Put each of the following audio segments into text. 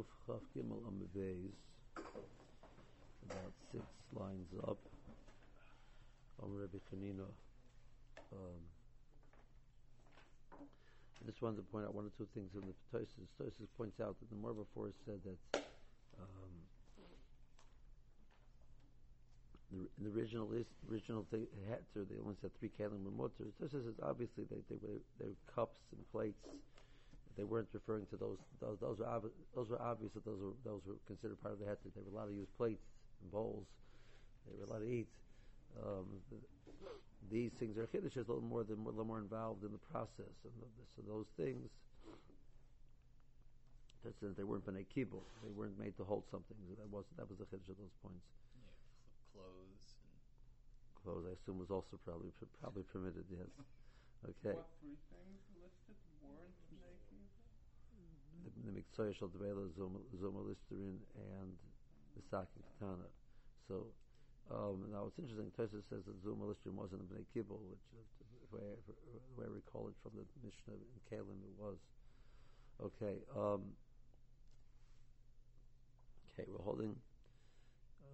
Kuf Chaf Gimel Ambeis, about six lines up. Om Rabbi Chanina. Um, I just wanted to point out one or two things in the Tosis. Tosis points out that the more before said that um, the, the original list, original heter, they only said three kalim were mutter. Tosis says obviously they, they, were, they were cups and plates they weren't referring to those. Those, those were ob- those were obvious that those were those were considered part of the heter. They were allowed to use plates and bowls. They were allowed to eat. Um, the, these things are chiddush a little more than a little more involved in the process, and the, so those things. That's they weren't b'nei kibul. They weren't made to hold something. So that was that was the chiddush of those points. Yeah, clothes. And clothes, I assume, was also probably probably permitted. Yes. Okay. What three things The, Miksoya Shal Devela, Zoma Listerin, and the Saki Katana. So, um, now it's interesting, Tosa says that Zoma Listerin wasn't a Bnei Kibbul, which, uh, the way, way I recall it from the Mishnah in Kalim, it was. Okay, um, okay, we're holding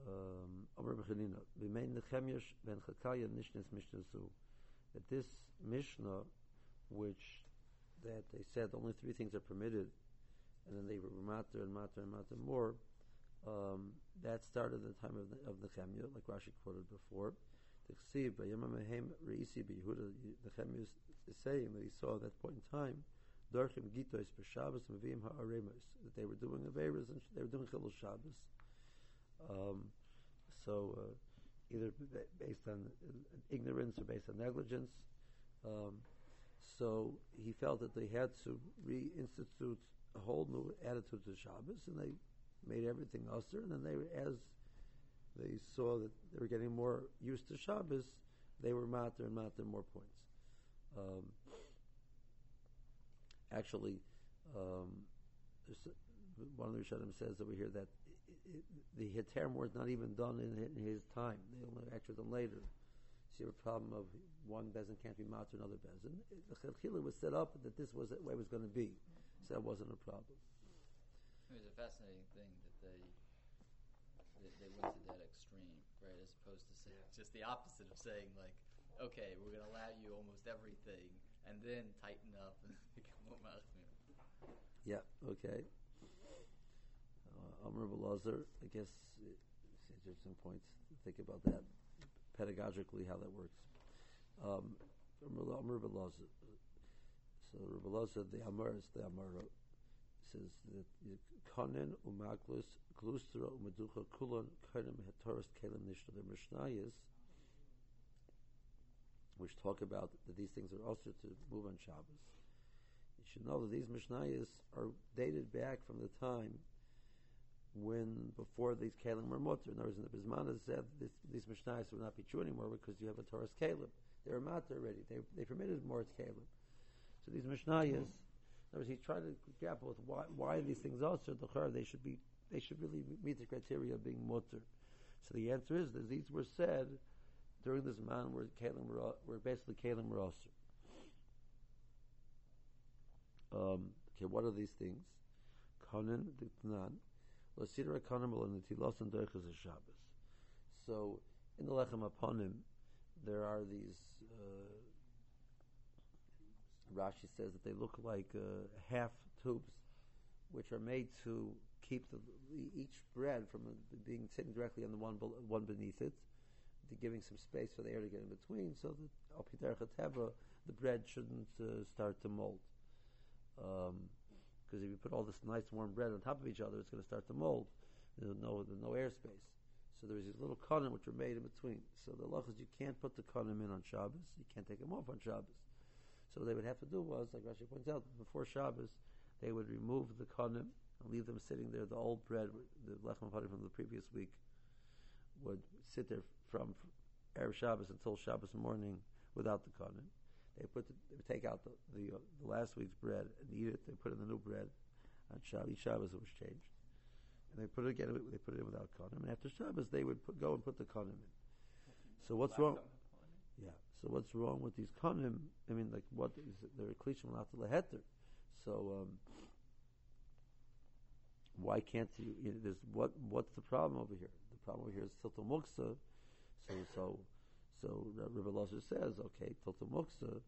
um, Amr Bechanina. B'mein Nechemyesh ben Chakaya Nishnes Mishnah that this Mishnah, which that they said only three things are permitted, and then they were matter and matter and matter more, um, that started the time of the, of like Rashi quoted before. The Chemya is saying that he saw at that point in time, that they were doing Averas and they were doing Chilul Shabbos. Um, so, uh, either based on ignorance or based on negligence. Um, so he felt that they had to reinstitute a whole new attitude to Shabbos, and they made everything usher. And then they, as they saw that they were getting more used to Shabbos, they were matter and matter more points. Um, actually, um, one of the Rishonim says over here that it, it, the Heter was not even done in, in, his time. They only actually done later. So you have a problem of one bezin can't be matzah, another bezin. The Chilchila was set up that this was the way it was going to be. So that wasn't a problem. It was a fascinating thing that they they, they went to that extreme, right? As opposed to saying just the opposite of saying like, okay, we're going to allow you almost everything, and then tighten up and become more Yeah. Okay. Uh, Amr Belazar, I guess it's interesting points to think about that pedagogically how that works. Um, Amr Belazar. So Belazar, the Amar is the Amar says that Kanen umaklus glustra umaducha kulon kanem hetoros kelim nishna. The Mishnayos, which talk about that these things are also to move on Shabbos. You should know that these Mishnayos are dated back from the time when before these kalim were mutter. In other words, the Bismana said this, these mishnayos would not be true anymore because you have a Torah's kalim. They were matter already. They, they permitted more kalim. So these mishnayos, in other words, he tried to grapple with why, why these things also the they should be they should really meet the criteria of being mutter. So the answer is that these were said during this man where kalim were, were basically kalim were also. Um, okay, what are these things? Kanan, the so in the Lechem Aponim, there are these. Uh, Rashi says that they look like uh, half tubes, which are made to keep the, each bread from being sitting directly on the one one beneath it, giving some space for the air to get in between, so that the bread shouldn't uh, start to mold. Um, because if you put all this nice warm bread on top of each other, it's going to start to mold. There's no, there's no airspace. So there's these little kanim which are made in between. So the law is you can't put the kanim in on Shabbos. You can't take them off on Shabbos. So what they would have to do was, like Rashi points out, before Shabbos, they would remove the kanim and leave them sitting there. The old bread, the lechem from the previous week, would sit there from Erev Shabbos until Shabbos morning without the kanim. They put the, they take out the, the, uh, the, last week's bread and eat it. They put in the new bread on Shabbos. Shabbos it was changed, and they put it again. They put it in without konim. And after Shabbos, they would put, go and put the konim in. So what's wrong? Yeah. So what's wrong with these konim? I mean, like what is they're klishim leheter. So um, why can't you? you know, there's what what's the problem over here? The problem over here is tilta muksa. So so so Rabbi Lozer says, okay, tilta muksa.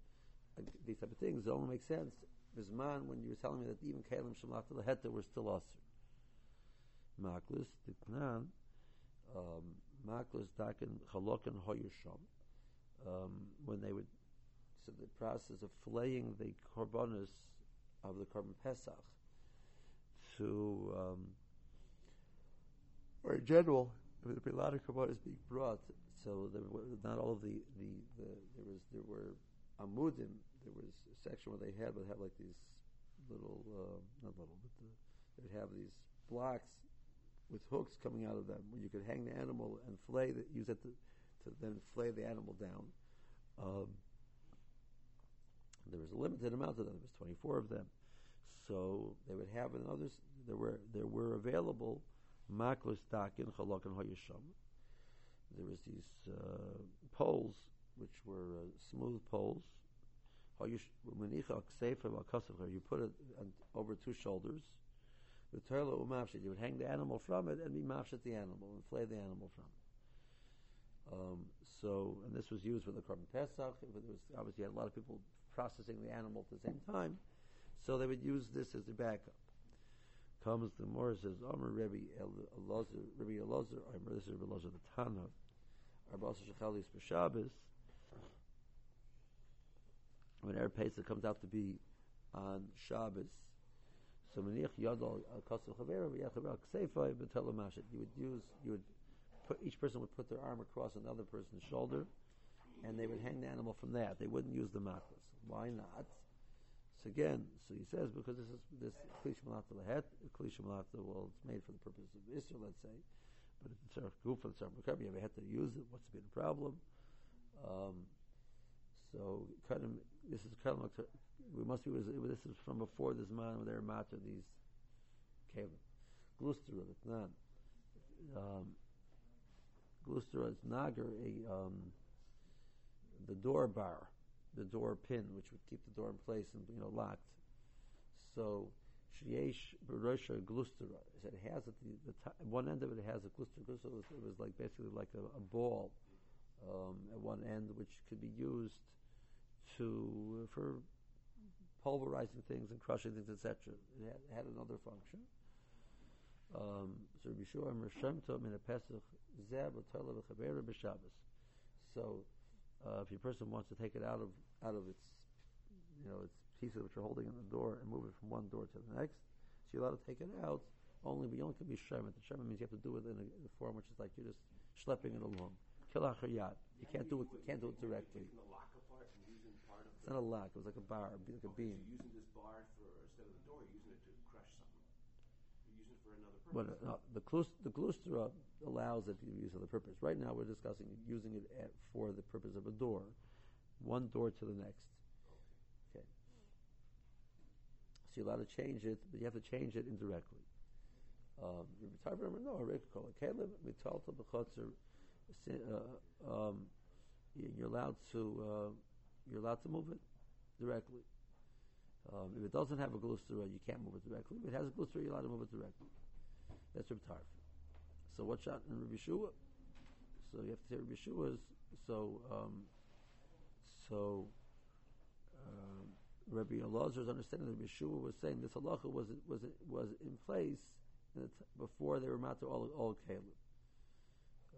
These type of things it only make sense. man when you were telling me that even kalim shemalach laheta were still usher. Maklis Tiknan, um, Maklis Dakin Chalokan Hoyusham, um, when they would, so the process of flaying the korbanos of the korban Pesach to, um, or in general, there would be a lot of korbanos being brought, so there were, not all of the, the, the, there was, there were amudim, there was a section where they had, would have like these little, uh, not little, but the, they would have these blocks with hooks coming out of them, where you could hang the animal and flay, the, use it to, to then flay the animal down. Um, there was a limited amount of them. There was 24 of them, so they would have in others. There were there were available maklos dakin chalok and hoyasham. There was these uh, poles which were uh, smooth poles. You put it over two shoulders. You would hang the animal from it and be mafshit the animal and flay the animal from it. Um, so, and this was used for the korban pesach. It was obviously had a lot of people processing the animal at the same time, so they would use this as their backup. Comes the more says Omer Rebbe Elazar Rebbe Elazar Omer this is Rebbe Elazar the Tana Arbasa Shechalis B'Shabbos when Erev Pesach comes out to be on Shabbos so menich yadol kasu chavera v'yachavera kseifa b'telamashet. You would use, you would put, each person would put their arm across another person's shoulder, and they would hang the animal from that. They wouldn't use the maklas. Why not? So again, so he says because this is this klish malata lahet, klish malata. Well, it's made for the purpose of Israel, let's say, but it's a goof for the tzarich You had to use it? What's been the problem? Um, so of this is of we must be this is from before this man were matter these kevin gluster it's not um gluster is nager a um the door bar the door pin which would keep the door in place and you know locked so sheyesh berosha gluster said it has at the, the top, one end of it has a gluster gluster it was like basically like a, a ball um, at one end which could be used to for pulverizing things and crushing things, etc. It had, had, another function. Um, so Rabbi Shua Mershem Tov in a Pesach Zeb Otela V'Chavera B'Shabbos. So uh, if your person wants to take it out of out of its you know its pieces which are holding in the door and move it from one door to the next, so you're allowed to take it out. Only, but you only can be shemet. The shemet means you have to do it in a, in a form which is like you're just schlepping it along. Kilachayat. You can't do it. You can't do it directly. It's not a lock. It was like a bar, like a beam. So you're using this bar for instead of the door, you're using it to crush something. You're it for another purpose. But uh, the klus, the glustra allows it to be used for the purpose. Right now, we're discussing using it at, for the purpose of a door, one door to the next. Okay. So you're allowed to change it, but you have to change it indirectly. Um, no, uh, um, you're allowed to uh, you're allowed to move it directly. Um, if it doesn't have a glustra, you can't move it directly. If it has a glustra, you're allowed to move it directly. That's Reb Tarf. So what shot in Rabbi Shua? So you have to say Rabbi Shua's. So um, so um, Rabbi Elazar's understanding that Rabbi Shua was saying this halacha was was was in place before they were matter all all kalim.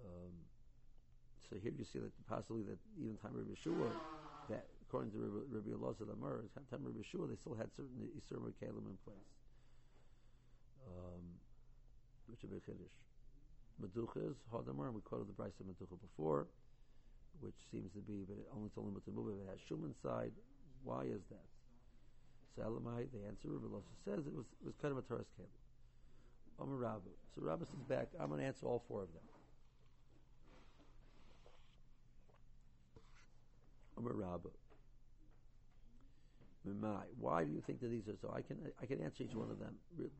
Um, so here you see that possibly that even time Rabbi Shua that according to Rabbi Elazar Lamar, at time Rabbi Shua, they still had certain Yisurim Kalim in place. Um, which big Chiddush. Meduchas, Hadamar, and we quoted the Bryce of Meducha before, which seems to be, but it only told him to move if it has Shum inside. Why is that? So Elamai, the answer, Rabbi Elazar says it was, it was kind of a Taurus Kalim. Omer Rabbi. So Rabbi says back, I'm going to answer all four of them. Why do you think that these are so? I can I can answer each one of them. These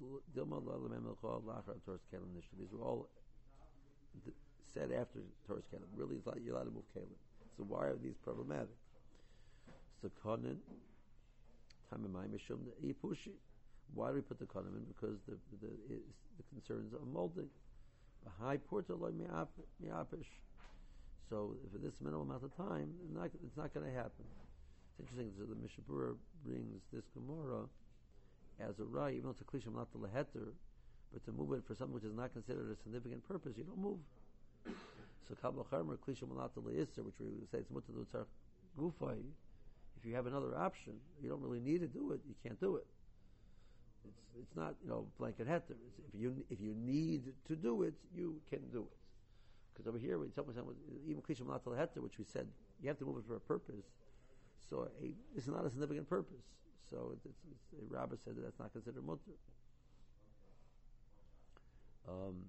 were all said after Torah's Kalim. Really, it's you're allowed to move Kalim. So why are these problematic? So Konin, Tamimai Mishum Ipushi. Why do we put the konim in? Because the the concerns of molding. High porta loy miapish. So for this minimal amount of time, it's not, it's not going to happen. Interesting that the Mishnah Berurah brings this Gemara as a right, even though it's a klishim not the but to move it for something which is not considered a significant purpose, you don't move. So kabel charmer klishim not which we say it's mutter tzar gufay. If you have another option, you don't really need to do it. You can't do it. It's it's not you know blanket heter. If you if you need to do it, you can do it. Because over here, when someone said even klishim not which we said you have to move it for a purpose. So a, it's not a significant purpose. So it's, it's, rabbi said that that's not considered mutter. Um,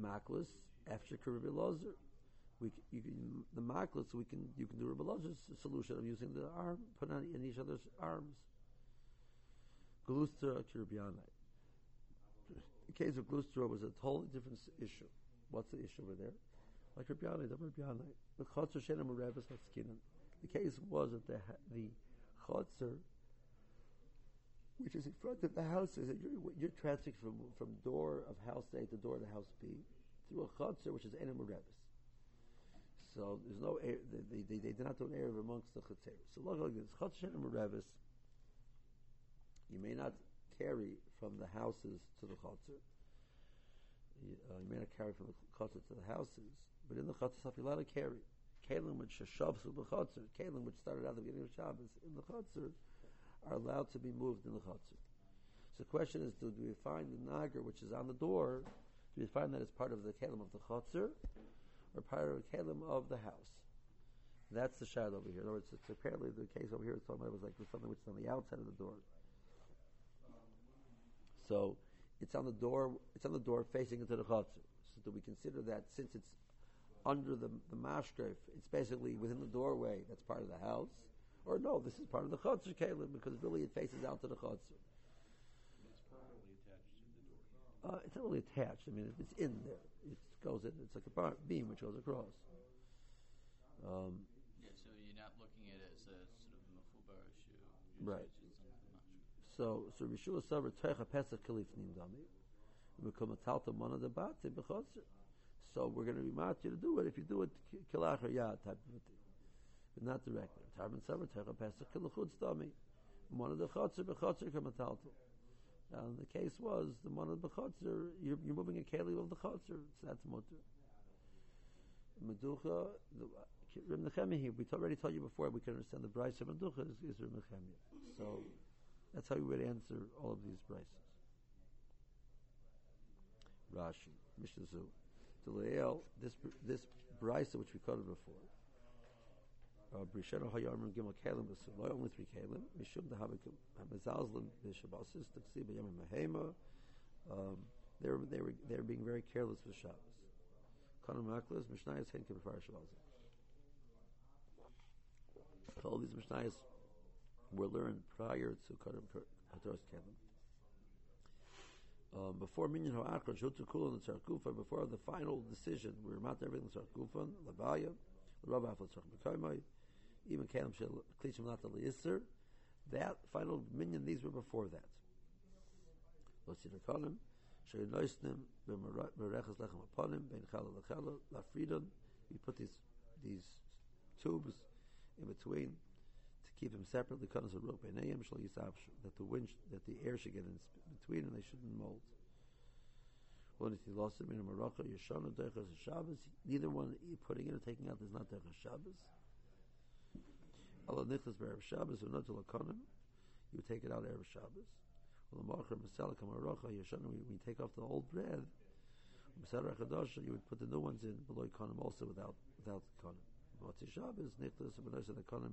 maklis after Rabbi Lozer, we you can the maklis we can you can do Rabbi solution of using the arm put on in each other's arms. Glustra kirbianai. The case of glustra was a totally different issue. What's the issue over there? Like Rabbianai, the Rabbianai. The chotzer. The case was that the the chotzer which is in front of the house, is that you're, you're transferring from, from door of house A to door to house B through a chutzner, which is enem revis. So there's no air, they, they, they, did not do an area amongst the chutzner. So look like this, chutzner enem revis, you may not carry from the houses to the chutzner. You, uh, you may not carry from the chutzner to the houses, but in the chutzner you're allowed to carry. Kalim which shavs with the chutzner, kalim which started out the beginning of Shabbos in the chutzner, are allowed to be moved in the chutzner. So the question is, do, we find the nagar which is on the door? Do we find that it's part of the kelim of the chutzner, or part of the kelim of the house? That's the shadow over here. In other words, it's apparently the case over here is talking about was like something which is on the outside of the door. So it's on the door. It's on the door facing into the chutzner. So do we consider that since it's under the the mashkef, it's basically within the doorway. That's part of the house. Or no, this is part of the chutzner kelim because really it faces out to the chutzner. Uh, it's not really attached. I mean, it's in there. It goes in. It's like a bar, beam which goes across. Um, Yeah, so you're not looking at it as a sort of mafubar issue. Right. so, so Rishua Savar Techa Pesach Kalif Nimdami. Become a talta mana debate b'chotzer. So we're going to remind you to do it if you do it kilach or yad type of thing, but not directly. Tarban Savar Techa Pesach Kalachutz Dami. Mana the chotzer b'chotzer kamatalta. And the case was the one of the chotzer, you're, you're moving a keli of the chotzer, so that's mutter. Meducha, Rim Nechemia we already told you before, we can understand the Bryce of Meducha is, is Rim Nechemia. So that's how we would answer all of these Bryces. Rashi, Mishnah Zu. Deleel, this, this Bryce which we quoted before, uh, Brisheno Hayomer Gimel Kalim only three Kalim. Mishum Mahema. Um, they were they were they were being very careless with Shabbos. Kanam B'Far Shabbos. All these Mishnayos were learned prior to Kanam Hatoras Kalim. Um, before Minyan Ha'akron, Shutu Kula and Tzarkufa, before the final decision, we remount everything Tzarkufa, Labaya, Rav Afal Tzark B'Kaimai, even Kalim Shel Klishim Nata Liyiser. That final minyan, these were before that. Lotzir Kalim, Sher Noisnim, Berechas Lechem Aponim, Ben Chala Lechala, Lafridon. We put these these tubes in between keep them separately. Rope Einayim Shal Yisavshu. That the wind, that the air should get in between and they shouldn't mold. Neither one putting in or taking out is not Derech Shabbos. Allah nichlas be'erev Shabbos or not lakonim. You take it out erev Shabbos. When you take off the old bread, you would put the new ones in below konim also without without konim. Motzei Shabbos nichlas b'noisa the konim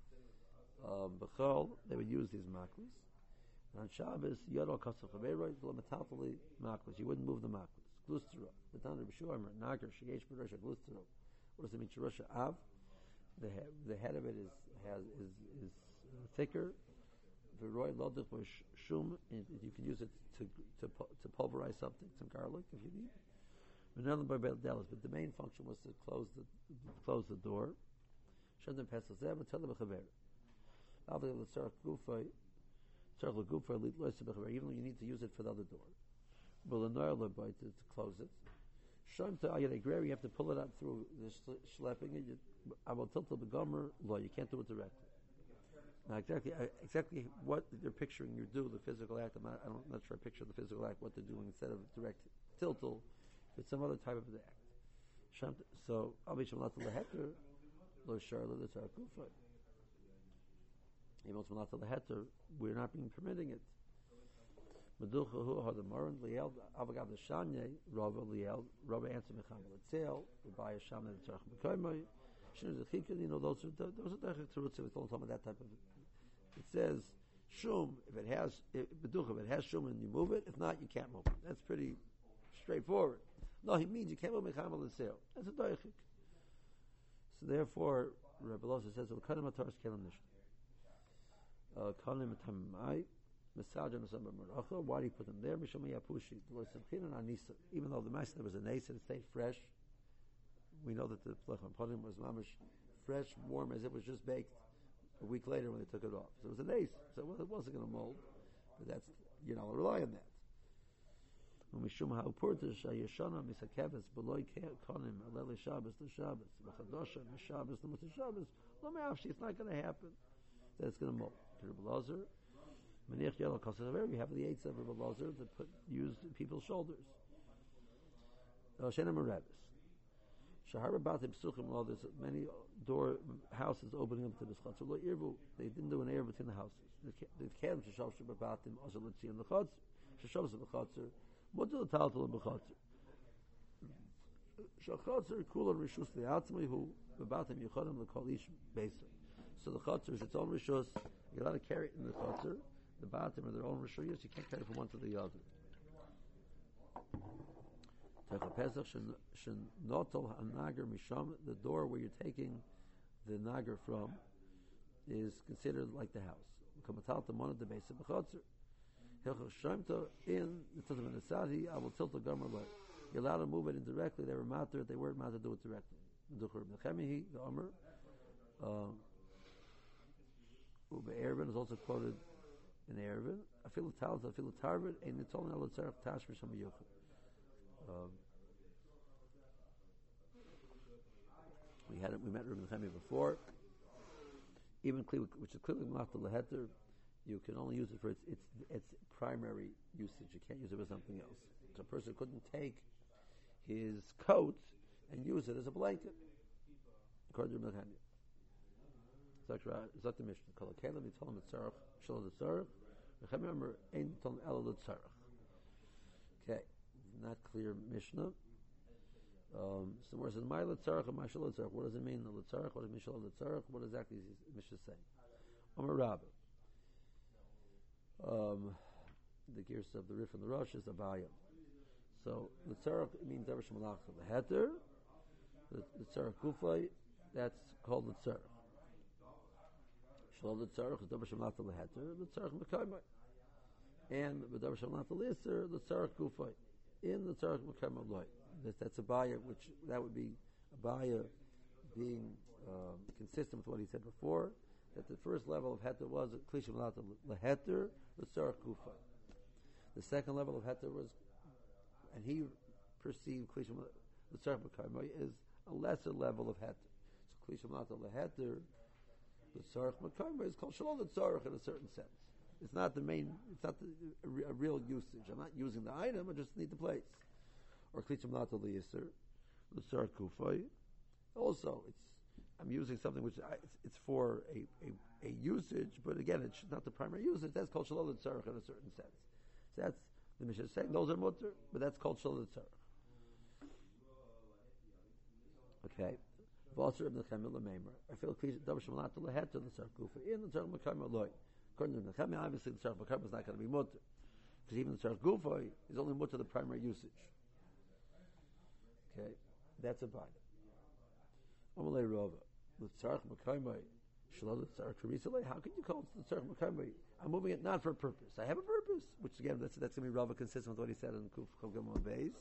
uh, Bechol, they would use these maklis. And on Shabbos, Yodol Kasaf Chaveroid, Lamatatali maklis. You wouldn't move the maklis. Glustero. The Tan of Shuamer, Nagar, Shigesh Berosha, Glustero. What does it mean? Shirosha Av. The, he, the head of it is, has, is, is uh, thicker. Veroy Lodich Shum, you can use it to, to, to pulverize something, some garlic if you need. But the main function was to close the, close the door. Shem Pesach Zeb, Telemechavera. Even though you need to use it for the other door. But to close it. Shom to agrari, you have to pull it out through the schlepping it. I will tilt the gomer law. You can't do it directly. Now, exactly, uh, exactly what they're picturing you do the physical act. I'm not, I'm not sure I picture the physical act. What they're doing instead of direct tiltal, it's some other type of act. So, abisham lat leheter lo sharla the tarakufa. Even lat leheter, we're not being permitting it. Meducha hu ha the moran liel avagav the shanye rava liel rava answer mecham letzel by a shaman the tzarch mekoymay shinu the chikin you know those are those are derech tzurutz with all some of that type of it says shum if it has if, meducha if it has shum and you move it if not you can't move it. That's pretty straightforward. No he means you can't move mecham letzel that's a derech so therefore Rabbi Loza says well kanem ataris kelim nishn uh kanem tamai Masajah Nasamba Meracha. Why do you put them there? Misham Yapushi. Anisa. Even though the master was a nasa, it stayed fresh. We know that the Plechem Podim was mamish fresh, warm, as it was just baked a week later when they took it off. So it was a nasa, so it wasn't going to mold. But that's, you know, rely on that. ומשום האופורטש הישנה מסכבס בלוי קונים הלילה Shabbos to Shabbos וחדושה משבס למוצא Shabbos לא מאפשי, it's not going to happen that it's going to mold. Rabbi Lazar, Maniach Yellow we have the eights of Rabbi Lazar to put used people's shoulders. Shena Merebis. Shahar Batim Psuchim Law, there's many door houses opening up to this Chatzar. Lo Irvu, they didn't do an air between the houses. The Kedem Sheshav Shabbat Batim, Ozer Litzi in the Chatzar, Sheshav Shabbat Chatzar, Modul Taltal in the Chatzar. Shachatzer Kula Rishus the Atzmi who Babatim Yechodim Lekol Ish Besa. So the Chatzar is its own Rishus. You're allowed to carry it in the Chatzar. The Batim are their own Rishuyas. You can't carry from one to the other. The door where you're taking the Nagar from is considered like the house. Of in the Tiltam and the Sadi. I will tilt the Gomer like. You're allowed to move it indirectly. They were matter. They weren't matter to do it directly. Um, Ube Erevin is also quoted in talis, I feel the tarvin, and it's only al tzarech tashmish hamayuchim. Um, we had we met Rabbi Nechemi before. Even which is clearly the leheter, you can only use it for its, its its primary usage. You can't use it for something else. So a person couldn't take his coat and use it as a blanket, according to Rabbi Nechemi. Zok the Mishnah. Kol Kalim Yitzhalim Tzarech Shalom Tzarech. Rechem remember Ein Tom El Tzarech. Okay, not clear Mishnah. Um, somewhere it says My Tzarech and My Shalom Tzarech. What does it mean? The Tzarech. What does it mean Shalom Tzarech? What exactly is Mishnah saying? Omer Rabbi. Um, the girsa of the Rif and the Rosh is a Abaya. So the Tzarech means Ever Shemalach. The Heter, the, the Tzarech Kufay, that's called the Shalom the tzarech is davar shemlat leheter, the tzarech mekaymai. And the davar shemlat leheter, the tzarech gufay. In the tzarech mekaymai loy. That, that's a baya, which that would be a baya being um, consistent with what he said before, that the first level of heter was kli shemlat leheter, the tzarech gufay. The second level of heter was, and he perceived kli shemlat the tzarech mekaymai is a lesser level of heter. So kli shemlat leheter, the tzarech makayma is called shalom the in a certain sense. It's not the main. It's not the, a, a, real usage. I'm not using the item. I just need the place. Or klitzim not the liyaser, the tzarech kufay. Also, it's I'm using something which I, it's, it's for a, a, a, usage, but again, it's not the primary usage. That's called shalom the in a certain sense. So that's the Mishnah is saying those are mutter, but that's called shalom the. Okay. V'asar ibn Nechemia l'meimer. I feel clear davar shemalat lehet to the sarkufa in the tzarech mekayma loy. According to Nechemia, obviously the tzarech mekayma is not going to be mutter because even the tzarech gufa is only mutter the primary usage. Okay, that's a bind. Amalei Rava, l'tzarch makaymai, shalom l'tzarch karisale. How can you call it the l'tzarch makaymai? I'm moving it not for a purpose. I have a purpose, which again, that's, that's going to be Rava consistent with what he said in the Kuf Chogam Beis.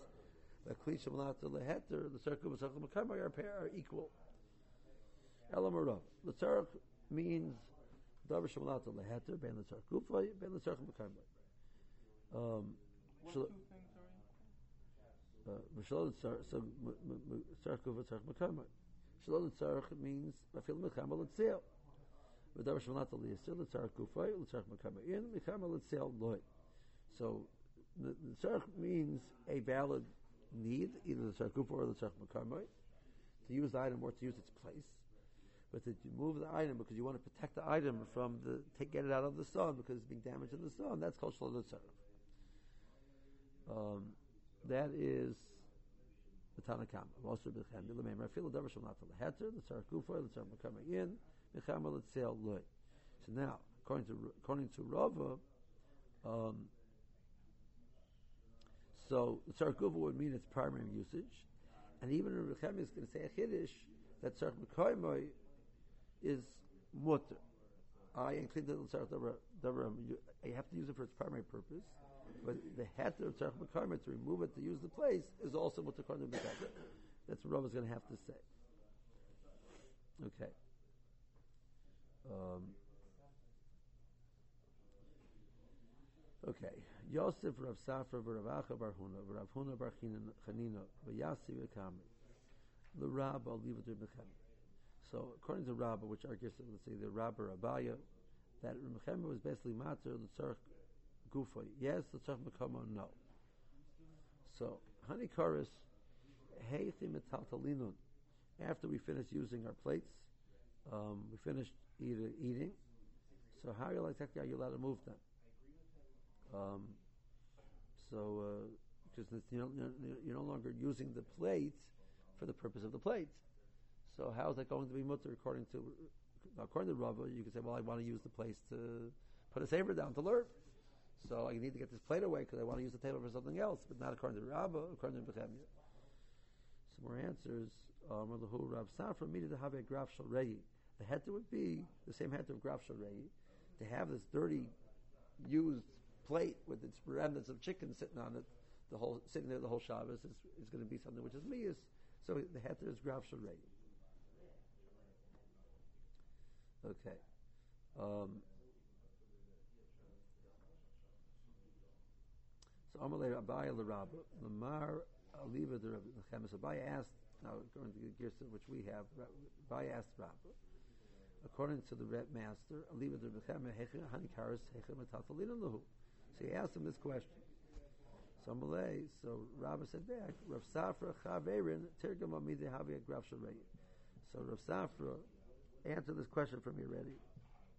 The klisha malata leheter, the tzarch l'tzarch makaymai are pair are equal. Elam The l'tzarch means davar shemalata leheter, ben l'tzarch gufay, ben l'tzarch makaymai. Um, What shal- two things are tzarch, so. Shalot tzarch means mafil mekama l'tzel. V'davar l'yisel l'tzarch kufa l'tzarch mekama in mekama l'tzel loy. So the the means a valid need, either the tzarch or the tzarch mekama, to use the item or to use its place. But to move the item because you want to protect the item from the take get it out of the sun because it's being damaged in the sun. That's called tzarch. Um, that is the Tanakam. Also, B'chem Bilamem Rafil Davar Shalom Nafal Heter the Tzarkufa, the Tzar Makama In B'chem L'Tzel Loy. So now, according to according to Rava, um, so the Tzar would mean its primary usage, and even in B'chem is going to say a Chiddush that Tzar Makama is mutter. I include the Tzar Davar. Davar, you have to use it for its primary purpose. But the heter of tzarech mekarma to remove it to use the place is also what the. That's what Rav is going to have to say. Okay. Um, okay. Yosef Rav Safra Rav Acha Bar Huna Rav Huna Bar Chanina V'Yasi V'Kami the Rabba Mechema. So according to Rabba, which argues let's say the Rabba Rabaya, that Mechema was basically matter the tzarech gufa. Yes, the mekama, no. So honey chorus, heithi metaltalinun. After we finish using our plates, um, we finished eat, eating. So how are you like are you allowed to move them? Um, so because you're, no longer using the plate for the purpose of the plate. So how is that going to be mutter according to according to Rava? You could say, well, I want to use the place to put a saver down to learn. So I need to get this plate away because I want to use the table for something else, but not according to Rabba, according to Bechemia. Some more answers. Um, Rav Safra needed to have a graf shalrei. The heter would be the same heter of graf shalrei. To have this dirty, used plate with its remnants of chicken sitting on it, the whole sitting there the whole Shabbos is, is going to be something which is mias. So the heter is graf shalrei. Okay. Um, So Amalei Abaya Rabba, Lamar Aliva the Chemes. Abaya asked, now according to the Girsa which we have, Abaya asked Rabba, according to the Ret Master, Aliva the Cheme Hechem Hanikaris Hechem Atatalina Lahu. So he asked him this question. So Amalei, so Rabba said back, Rav Safra Chaverin Havia Graf. So Rav Safra answered this question for me already.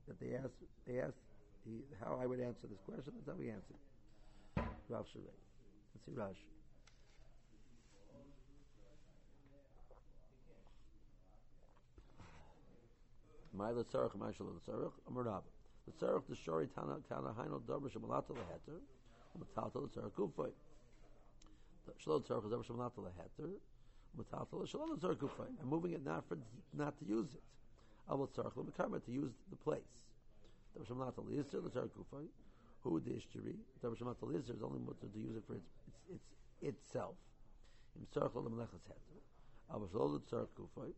That they asked, they asked he, how I would answer this question. That's how he answered. Rav Sharei. Let's see Rashi. My letzarach, my shal letzarach, amar Rabba. Letzarach the shori tana kana haino davar shemalata leheter, umatalta letzarach kufay. Shalom is davar shemalata leheter, umatalta shalom letzarach kufay. I'm moving it not for not to use it. I will tzarach lemekarma to use the place. Davar shemalata leheter letzarach kufay. Who the ishtiri? Davar shemalata leheter is only mutter to use it for its its, its itself. Im tzarach lemelechas heter. Will shalom letzarach kufay.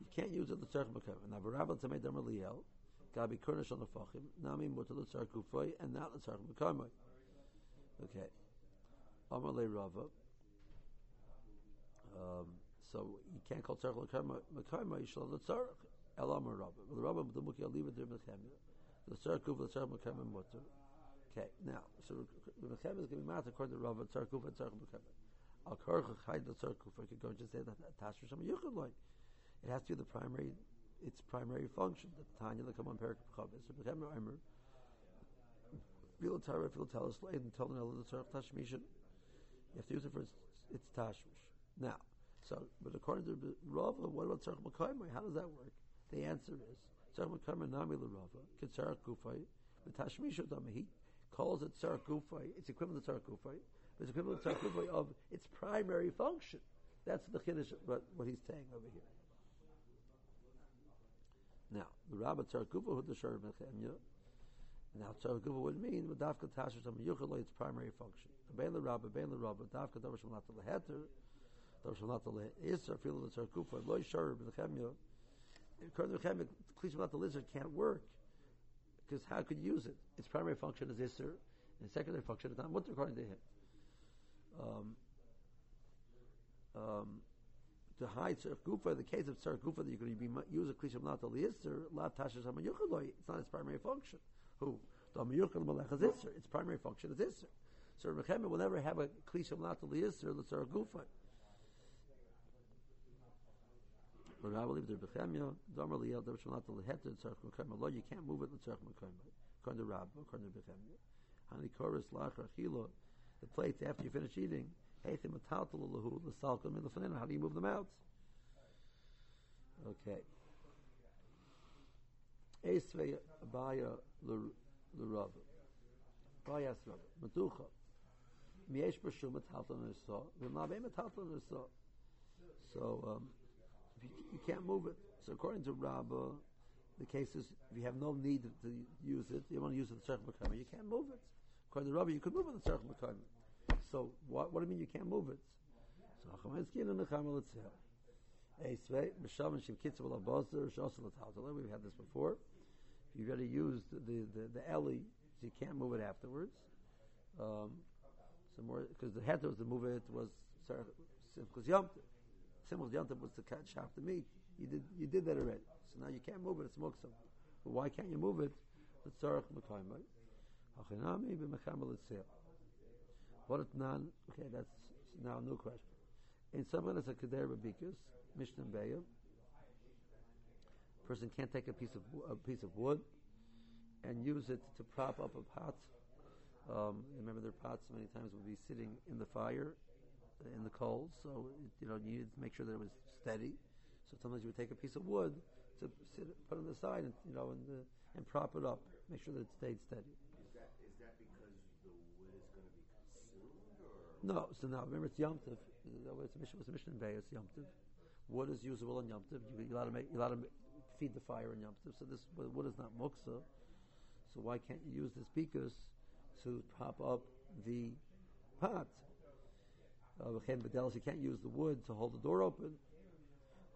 You can't use it the tzarech makam. Now, Barabba tamei dam Eliel, gabi kurnish on the fachim, nami mutar the tzarech kufoy, and not the tzarech makam. Okay. Amar le Rava. Um, so you can't call tzarech makam. You shall the tzarech. El Amar Rava. The Rava the muki aliva der mechem. The tzarech kufoy the tzarech makam mutar. Okay. Now, so the mechem is going to be mat according to Rava tzarech kufoy tzarech makam. Al karcha chayda tzarech kufoy could go and just say that tashra shama yuchad like. It has to be the primary, its primary function. The Tanya. So become Eimer. Torah, feel tell us and tell the the Tzarech. You have to use it for its, its Tashmish. Now, so, but according to the Rava, what about Tzarech Makaimai? How does that work? The answer is Tzarech Makaimai Nami Rava, Ketzarech Kufay, the Tashmisha Damahi, calls it tzar gufay. It's equivalent to tzar gufay. It's equivalent to tzar gufay of its primary function. That's the chiddush, what, what he's saying over here. Now, the Rabbi tzar gufa hu d'shar mechemya. Now, tzar gufa would mean with dafka tasher tam yuchaloi its primary function. Bein the Rabbi, bein the Rabbi, dafka davar shem lata leheter, davar shem lata leheter, feel the tzar gufa, loy shar mechemya. To mechemya, klisha lata lizard can't work because how could you use it? Its primary function is Isser, and secondary function is not mutter according to him. Um, um, to hide Tzarech Gufa, the case of Tzarech Gufa that you're going to be use a Klisham Lat Al Yisr, La Tasha Samayuchaloi, it's not its primary function. Who? The Amayuchal Malach is Isser, its primary function is Isser. So Rechemah will never have a Klisham Lat Al Yisr, the Tzarech Gufa. But I believe the Bechemia, Domer Liel, Domer Shal Lat Al Heter, Tzarech Mekayim, Allah, you can't move it in Tzarech Mekayim. According to Rab, according to Bechemia. Hani Koris Lach Achilo, the plates after you finish eating, how do you move them out? Okay. Esvei Abaya. Matucha. Miesh. So, um, you, you can't move it. So according to Rabbah, the case is if you have no need to use it, you want to use it the you can't move it. According to Rabbah, you could move it in the Tzarech so what, what do you mean you can't move it? So Chametzkin and Nechama Litzeh. Eisvei, Shem Kitzah V'Labozer, Shosel L'Taltala. We've had this before. If you've already used the, the, the Eli, so you can't move it afterwards. Um, some more, because the head was to move it was Simchus Yom Simchus Yom was to cut chop the meat. You did, you did that already. So now you can't move it, it's Muksam. But why can't you move it? The Tzarech Mekayim, right? Hachinami b'mecham l'tzeh. What if non? Okay, that's now a new question. In someone as a kader babikas, mishnah beya, person can't take a piece of a piece of wood and use it to prop up a pot. Um, remember, their pots many times would be sitting in the fire, in the coals. So you know, you needed to make sure that it was steady. So sometimes you would take a piece of wood to sit, put on the side, and you know, and, uh, and prop it up, make sure that it stayed steady. No, so now remember it's Yom Tiv. It's a mission. It's a mission in Bay. It's Yom Tiv. Wood is usable in Yom Tiv. You, to make. You allowed to feed the fire in Yom Tiv. So this wood is not muksa. So why can't you use this bikus to prop up the pot? Uh, you can't use the wood to hold the door open.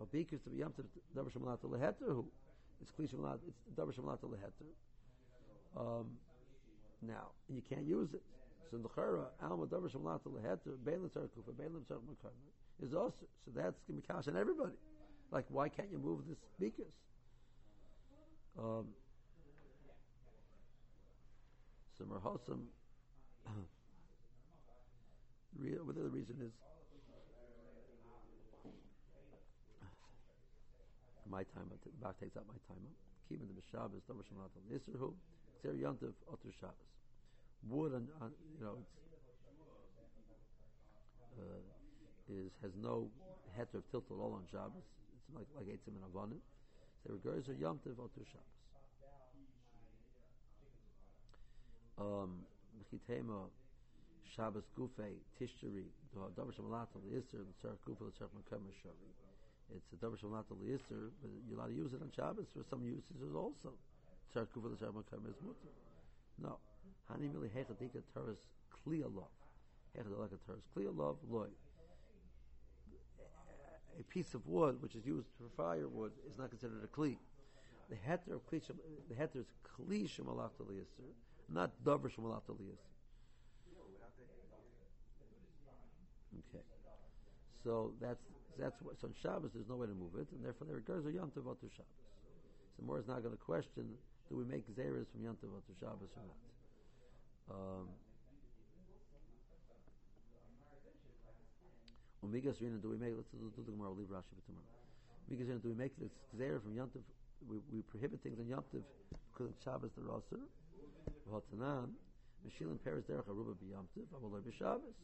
But bikus to be Yom Tiv davar shemalat leheter. It's kli shemalat. It's davar shemalat leheter. Um, now you can't use it. So in the Chara, Alma Davar Shamlat Leheter, Beilim Tzar Kufa, Beilim Tzar Makayim, is also, so that's going to be on everybody. Like, why can't you move the speakers? Um, so Merhosam, whether the reason is my time, back takes up my time. Keeping the Shabbos, Davar Shamlat Leheter, Zer Yontiv, Otter Shabbos wood on, on you know uh, is has no heter of tilt at all on Shabbos. It's like like Eitzim and Avonim. So regards are Yom Tov or Shabbos. Um, Mechitema Shabbos Gufei Tishtari Davar Shemalat Al Yisr Tzarech Gufa Tzarech Mekem Shari. It's a Davar Shemalat Al Yisr, but you're allowed to use it on Shabbos for some uses also. Tzarech Gufa Tzarech Mekem is mutter. No. Hani mili hechadika teres kliya love. Hechadika teres kliya love loy. A piece of wood which is used for firewood is not considered a kli. The heter of kli, the heter is kli shemalach not davar shemalach. Okay, so that's that's what. So on Shabbos, there's no way to move it, and therefore the regards are Yom Tov to Shabbos. So more is not going to question: Do we make zeres from Yom to Shabbos or not? Um, Umigas Rina, do we make, let's do, do the Gemara, we'll leave Rashi for tomorrow. Umigas Rina, do we make this Xer from Yontif? We, we prohibit things on Yontif because of Shabbos the Rosser. V'hotanan, Meshil and Peres Derech Aruba b'Yomtiv, Amaloi b'Shabbos.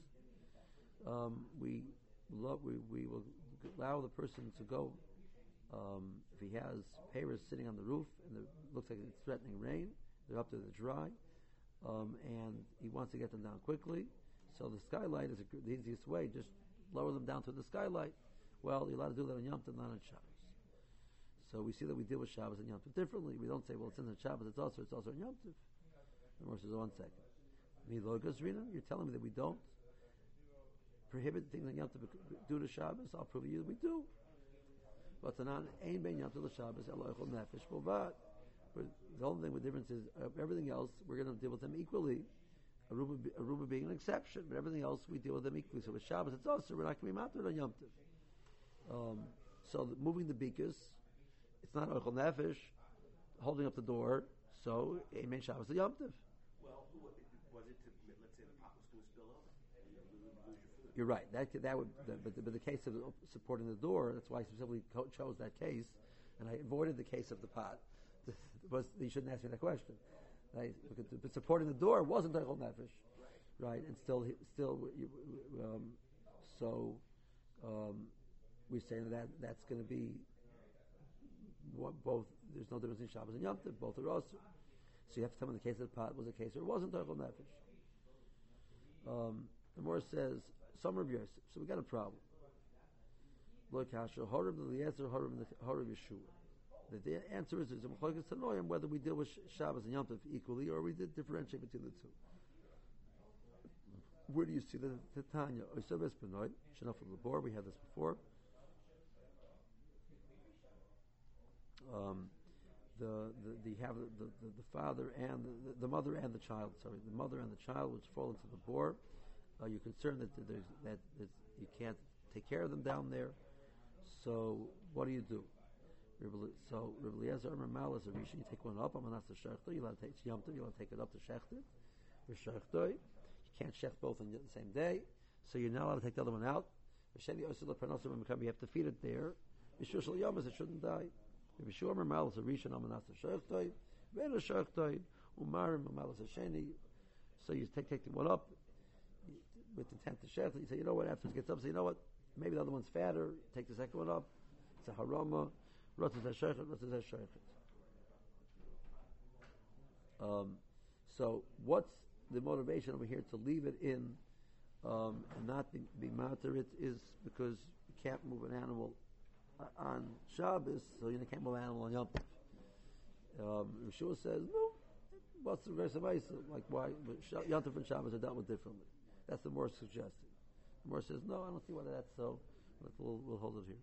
Um, we, love, we, we will allow the person to go um, if he has peiros sitting on the roof and it looks like it's threatening rain, they're up to the dry um, and he wants to get them down quickly. So the skylight is the easiest way. Just lower them down to the skylight. Well, you're allowed to do that on Yom Tov, not on Shabbos. So we see that we deal with Shabbos and Yom Tov differently. We don't say, well, it's in the Shabbos, it's also it's also in Yom Tov. The Moshe says, one second. You're telling me that we don't prohibit things on Yom Tov due to Shabbos? I'll prove to you that we do. But Tanan ain ben Yom Tov Shabbos eloichol nefesh b'vad. The only thing with difference is uh, everything else we're going to deal with them equally. Aruba, Aruba being an exception, but everything else we deal with them equally. So with Shabbos, it's also we're not going to be on Yom Tov. Um, so the, moving the beakers, it's not oichol nefesh, holding up the door. So amen Shabbos Yom Tov. Well, was it to, let's say the pot was going to spill over? You lose your food. You're right. That that would, but the, but the case of supporting the door. That's why I specifically chose that case, and I avoided the case of the pot. was you shouldn't ask me that question. Right? But supporting the door wasn't Eichel Nefesh, right? And still, still, um, so um, we're saying that that's going to be both. There's no difference in Shabbos and Yom Tov. Both are also. So you have to tell me the case of the pot was a case or it wasn't Eichel Nefesh. Um, the more says some of Yosef. So we got a problem. Look, Hashem, Horeb Eliezer, Horeb Horeb Yehoshua. The answer is, there's a tanoim whether we deal with Shabbos and Yom Tov equally or we did differentiate between the two. Where do you see the Tanya? Shanaf Labor, we had this before. Um, the, the, the the, the, the father and the, the, mother and the child. Sorry, the mother and the child which fall into the bore. Uh, you're concerned that there's that you can't take care of them down there. So what do you do? So Rav Eliezer Mal is a rishon. You take one up. Not the shechta. You let take Yom You let take it up to shechted. You can't shech both on the same day. So you're not allowed to take the other one out. You have to feed it there. Shal Yom it shouldn't die. Mishur Mal is a rishon. I'm not the shechta. Ven shechta. Umarim Mal is a sheni. So you take take the one up with intent to shech. You say, you know what? After it gets up, say, you know what? Maybe the other one's fatter. Take the second one up. It's a harama. Um, so what's the motivation over here to leave it in um, and not be, be matter it is because you can't move an animal on Shabbos, so you can't move an animal on Yom Tov. Um, says, no, what's the verse of Isa? Like why? Yom Tov and Shabbos are dealt with differently. That's the more suggested. The more says, no, I don't see why that's so. We'll, we'll hold it here.